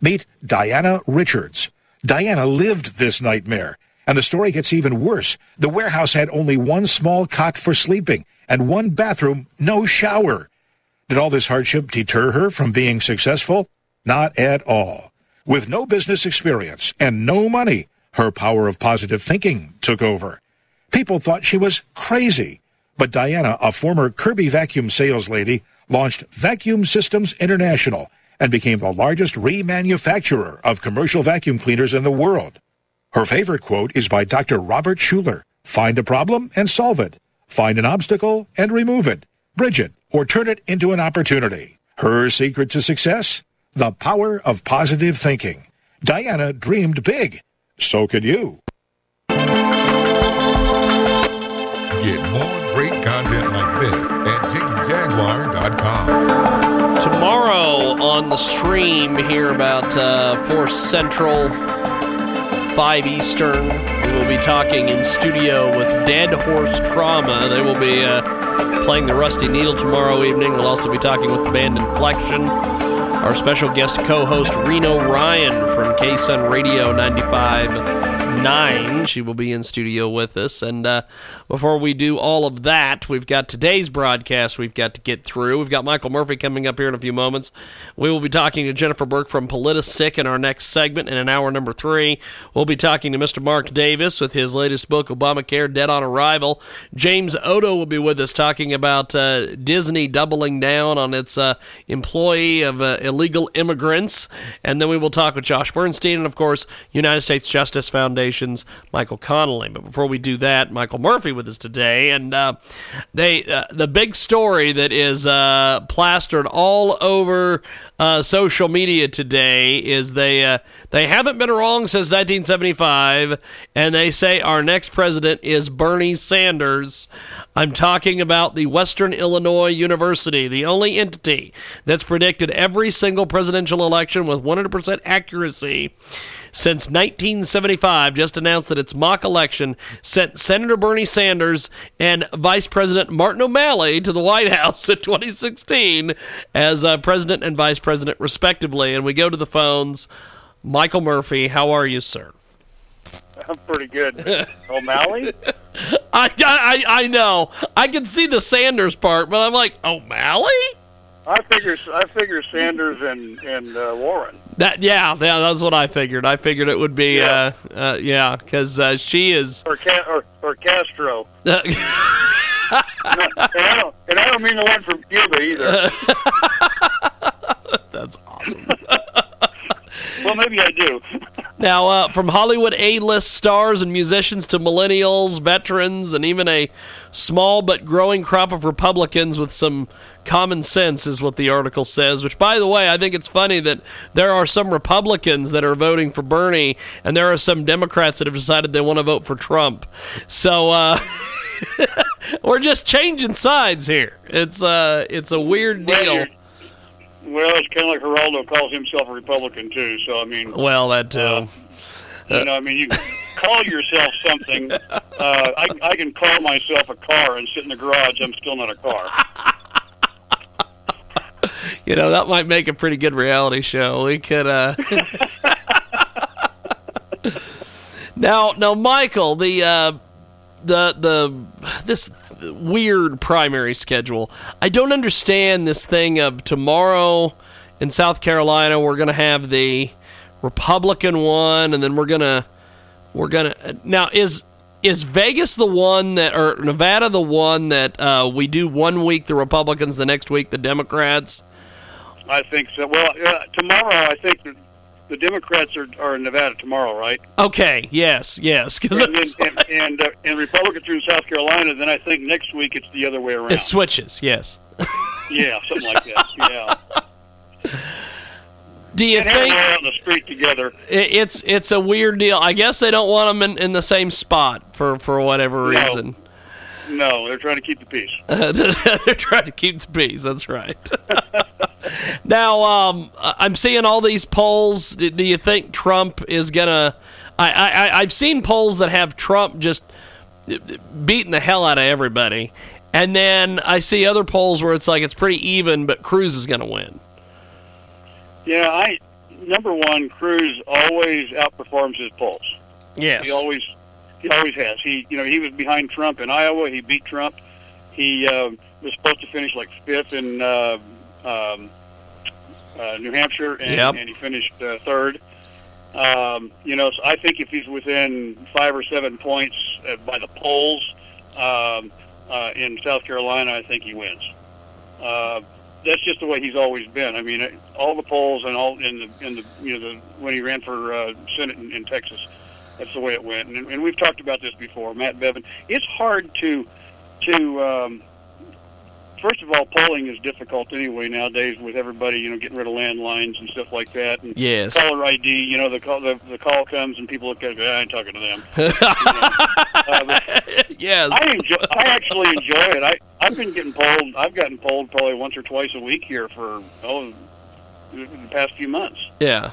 Meet Diana Richards. Diana lived this nightmare, and the story gets even worse. The warehouse had only one small cot for sleeping and one bathroom, no shower. Did all this hardship deter her from being successful? Not at all. With no business experience and no money, her power of positive thinking took over. People thought she was crazy. But Diana, a former Kirby vacuum sales lady, launched Vacuum Systems International and became the largest remanufacturer of commercial vacuum cleaners in the world. Her favorite quote is by Dr. Robert Schuller Find a problem and solve it. Find an obstacle and remove it. Bridge it or turn it into an opportunity. Her secret to success? The power of positive thinking. Diana dreamed big. So could you. Get more great content like this at JiggyJaguar.com. On the stream here about uh, 4 Central, 5 Eastern, we will be talking in studio with Dead Horse Trauma. They will be uh, playing the Rusty Needle tomorrow evening. We'll also be talking with the band Inflection. Our special guest co-host Reno Ryan from KSUN Radio 95 nine. She will be in studio with us. And uh, before we do all of that, we've got today's broadcast we've got to get through. We've got Michael Murphy coming up here in a few moments. We will be talking to Jennifer Burke from Politistick in our next segment. In hour number three, we'll be talking to Mr. Mark Davis with his latest book, Obamacare Dead on Arrival. James Odo will be with us talking about uh, Disney doubling down on its uh, employee of uh, illegal immigrants. And then we will talk with Josh Bernstein and, of course, United States Justice Foundation's Michael Connelly. But before we do that, Michael Murphy with us today, and uh, they uh, the big story that is uh, plastered all over uh, social media today is they uh, they haven't been wrong since 1975, and they say our next president is Bernie Sanders. I'm talking about the Western Illinois University, the only entity that's predicted every single presidential election with 100% accuracy since 1975 just announced that its mock election sent Senator Bernie Sanders and Vice President Martin O'Malley to the White House in 2016 as uh, president and vice president, respectively. And we go to the phones. Michael Murphy, how are you, sir? I'm pretty good. O'Malley? I, I, I know. I can see the Sanders part, but I'm like, O'Malley? I figure I figure Sanders and and uh, Warren. That yeah, yeah, that's what I figured. I figured it would be yeah, uh, uh, yeah, because uh, she is or, Ca- or or Castro. no, and, I don't, and I don't mean the one from Cuba either. that's awesome. well, maybe I do. now, uh, from Hollywood A-list stars and musicians to millennials, veterans, and even a small but growing crop of Republicans with some common sense, is what the article says. Which, by the way, I think it's funny that there are some Republicans that are voting for Bernie, and there are some Democrats that have decided they want to vote for Trump. So. Uh, we're just changing sides here. It's uh, it's a weird deal. Well, it's kind of like Geraldo calls himself a Republican too. So I mean, well, that too. Uh, you know, I mean, you call yourself something. Uh, I, I can call myself a car and sit in the garage. I'm still not a car. you know, that might make a pretty good reality show. We could. uh Now, now, Michael, the uh, the the this weird primary schedule. I don't understand this thing of tomorrow in South Carolina we're going to have the Republican one and then we're going to we're going to Now is is Vegas the one that or Nevada the one that uh, we do one week the Republicans the next week the Democrats? I think so. Well, uh, tomorrow I think the Democrats are, are in Nevada tomorrow, right? Okay. Yes. Yes. and, and, and, and, uh, and Republicans are in South Carolina. Then I think next week it's the other way around. It switches. Yes. yeah, something like that. Yeah. Do you and think out on the street together? It's it's a weird deal. I guess they don't want them in, in the same spot for for whatever No. reason. No, they're trying to keep the peace. They're trying to keep the peace. That's right. now, um, I'm seeing all these polls. Do do you think Trump is gonna? I, I I've seen polls that have Trump just beating the hell out of everybody, and then I see other polls where it's like it's pretty even, but Cruz is gonna win. Yeah, I number one, Cruz always outperforms his polls. Yes. He always he always has. He you know he was behind Trump in Iowa. He beat Trump. He uh, was supposed to finish like fifth in uh, um, uh, New Hampshire, and, Yep. and he finished uh, third. Um, you know, so I think if he's within five or seven points uh, by the polls um, uh, in South Carolina, I think he wins. Uh, that's just the way he's always been. I mean, uh, all the polls and all in the in the you know the when he ran for uh, Senate in, in Texas, that's the way it went. And, and we've talked about this before. Matt Bevin. It's hard to to um, first of all, polling is difficult anyway nowadays with everybody you know getting rid of landlines and stuff like that. And Yes. caller ID, you know, the call the, the call comes and people look at it. I ain't talking to them. You know. uh, yes. I enjoy. I actually enjoy it. I I've been getting polled. I've gotten polled probably once or twice a week here for oh the past few months. yeah.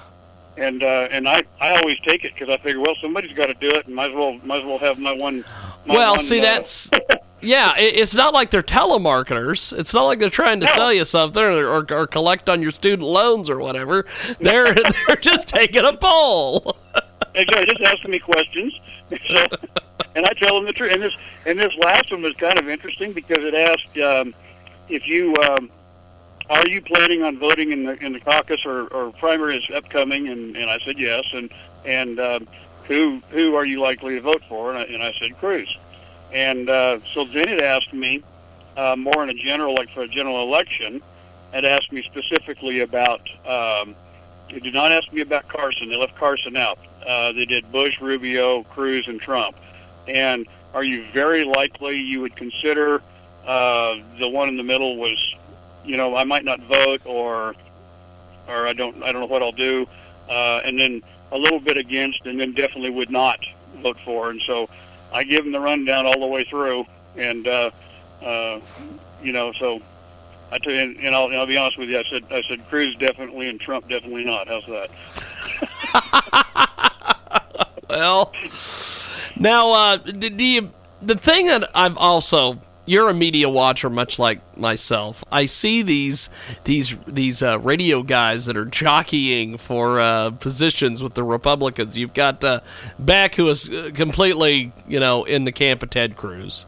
And uh, and I, I always take it because I figure well somebody's got to do it and might as well might as well have my one. My Well, one, see, uh, that's yeah. It, it's not like they're telemarketers. It's not like they're trying to No. sell you something or, or, or collect on your student loans or whatever. They're they're just taking a poll. Exactly, just asking me questions. So, and I tell them the truth. And this and this last one was kind of interesting because it asked um, if you um, are you planning on voting in the in the caucus or, or primaries upcoming, and, and I said yes. And and um, who who are you likely to vote for? And I, and I said Cruz. And uh, so then it asked me uh, more in a general, like for a general election, it asked me specifically about. Um, it did not ask me about Carson. They left Carson out. Uh, they did Bush, Rubio, Cruz, and Trump. And are you very likely you would consider uh, the one in the middle was, you know, I might not vote or, or I don't, I don't know what I'll do, uh, and then a little bit against, and then definitely would not vote for. And so I give them the rundown all the way through, and uh, uh, you know, so I tell you, and, and, I'll, and I'll be honest with you. I said, I said, Cruz definitely and Trump definitely not. How's that? Well, now, uh, do you, the thing that I've also, you're a media watcher, much like myself. I see these these these uh, radio guys that are jockeying for uh, positions with the Republicans. You've got uh, Beck, who is uh, completely, you know, in the camp of Ted Cruz.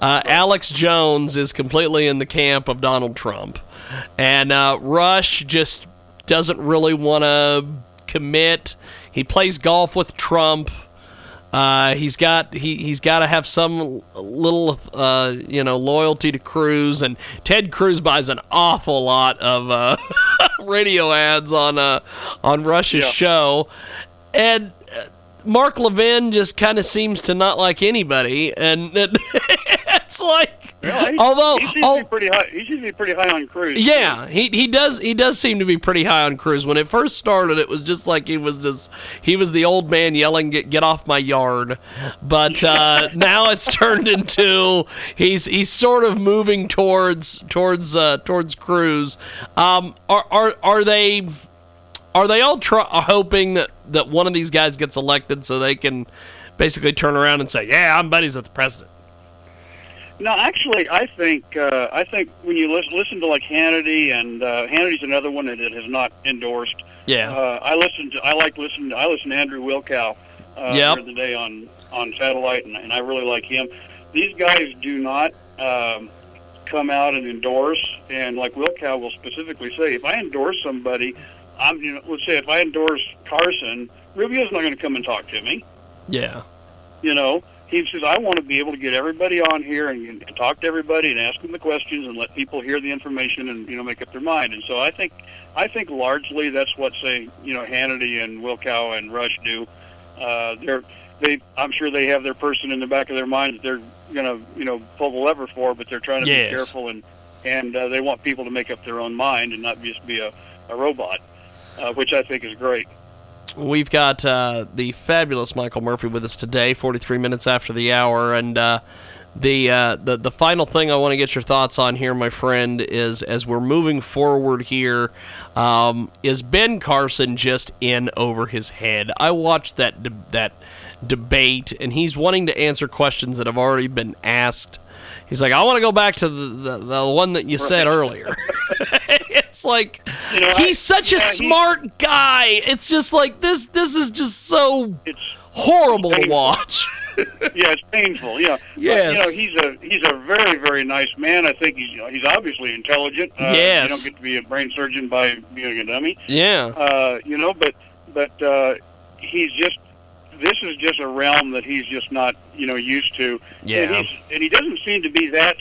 Uh, Alex Jones is completely in the camp of Donald Trump, and uh, Rush just doesn't really want to commit. He plays golf with Trump. Uh, he's got he he's got to have some little uh, you know loyalty to Cruz, and Ted Cruz buys an awful lot of uh, radio ads on uh, on Rush's Yeah. show, and uh, Mark Levin just kind of seems to not like anybody, and it's like he- although he seems to be pretty high. He seems to be pretty high on Cruz. yeah, he he does he does seem to be pretty high on Cruz. When it first started, it was just like he was this he was the old man yelling "Get get off my yard," but uh, now it's turned into he's he's sort of moving towards towards uh, towards Cruz. Um, are are are they? Are they all hoping that, that one of these guys gets elected so they can basically turn around and say, "Yeah, I'm buddies with the president"? No, actually, I think uh, I think when you listen, listen to like Hannity, and uh, Hannity's another one that it has not endorsed. Yeah, Uh, I listen to I like listen I listen to Andrew Wilkow uh, Yep. the day on on satellite, and, and I really like him. These guys do not um, come out and endorse, and like Wilkow will specifically say, if I endorse somebody, I'm you know let's say if I endorse Carson, Rubio's not going to come and talk to me. yeah, You know, he says I want to be able to get everybody on here and, and talk to everybody and ask them the questions and let people hear the information and you know make up their mind. And so I think I think largely that's what say you know Hannity and Wilkow and Rush do. Uh, they're they I'm sure they have their person in the back of their mind that they're gonna you know pull the lever for, but they're trying to Yes. be careful and and uh, they want people to make up their own mind and not just be a, a robot, uh, which I think is great. We've got uh, the fabulous Michael Murphy with us today, 43 minutes after the hour, and uh, The, uh, the the final thing I want to get your thoughts on here, my friend, is as we're moving forward here, um, is Ben Carson just in over his head? I watched that de- that debate, and he's wanting to answer questions that have already been asked. He's like, I want to go back to the, the, the one that you said earlier. it's like You know, he's I- such a smart guy. It's just like this. This is just so It's horrible to watch. yeah, it's painful. Yeah. Yes. But, you know, he's a he's a very very nice man. I think he's you know, he's obviously intelligent. Uh, Yes. You don't get to be a brain surgeon by being a dummy. yeah. Uh, you know, but but uh, he's just this is just a realm that he's just not you know used to. Yeah. And, he's, and he doesn't seem to be that.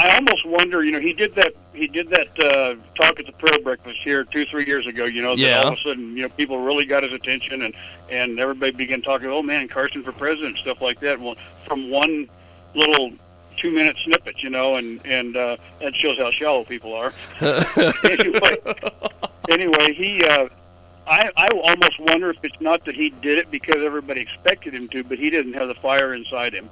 I almost wonder, you know, he did that. He did that uh, talk at the prayer breakfast here two, three years ago. You know, that Yeah. all of a sudden, you know, people really got his attention, and and everybody began talking. Oh man, Carson for president, stuff like that. Well, from one little two-minute snippet, you know, and and uh, that shows how shallow people are. anyway, anyway, he. Uh, I, I almost wonder if it's not that he did it because everybody expected him to, but he didn't have the fire inside him.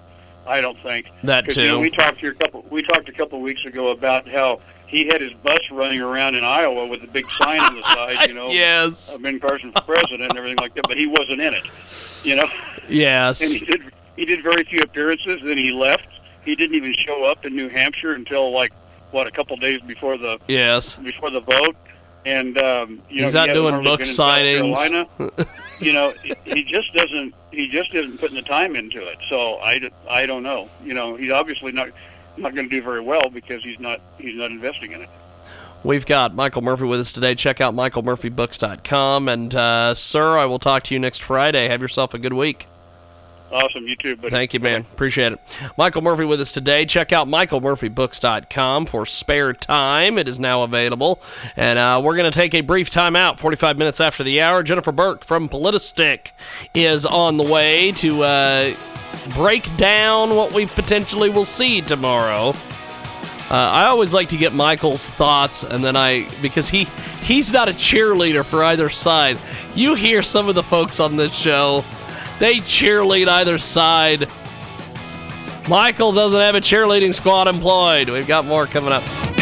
I don't think. That 'Cause, You know, too. we talked here a couple. We talked a couple of weeks ago about how he had his bus running around in Iowa with a big sign on the side. You know, yes. uh, Ben Carson for president and everything like that. But he wasn't in it. You know, Yes. and he did. He did very few appearances. Then he left. He didn't even show up in New Hampshire until like what a couple days before the Yes. before the vote. And um, you He's know, not he doing book been in South signings. You know, he- he just doesn't. He just isn't putting the time into it. So I, I don't know. You know, he's obviously not not going to do very well because he's not he's not investing in it. We've got Michael Murphy with us today. Check out michaelmurphybooks.com. And, uh, sir, I will talk to you next Friday. Have yourself a good week. Awesome, you too. But Thank you, man. Appreciate it. Michael Murphy with us today. Check out michaelmurphybooks.com for spare time. It is now available. And uh, we're going to take a brief time out, 45 minutes after the hour. Jennifer Burke from Politistick is on the way to uh, break down what we potentially will see tomorrow. Uh, I always like to get Michael's thoughts, and then I because he he's not a cheerleader for either side. You hear some of the folks on this show, they cheerlead either side. Michael doesn't have a cheerleading squad employed. We've got more coming up.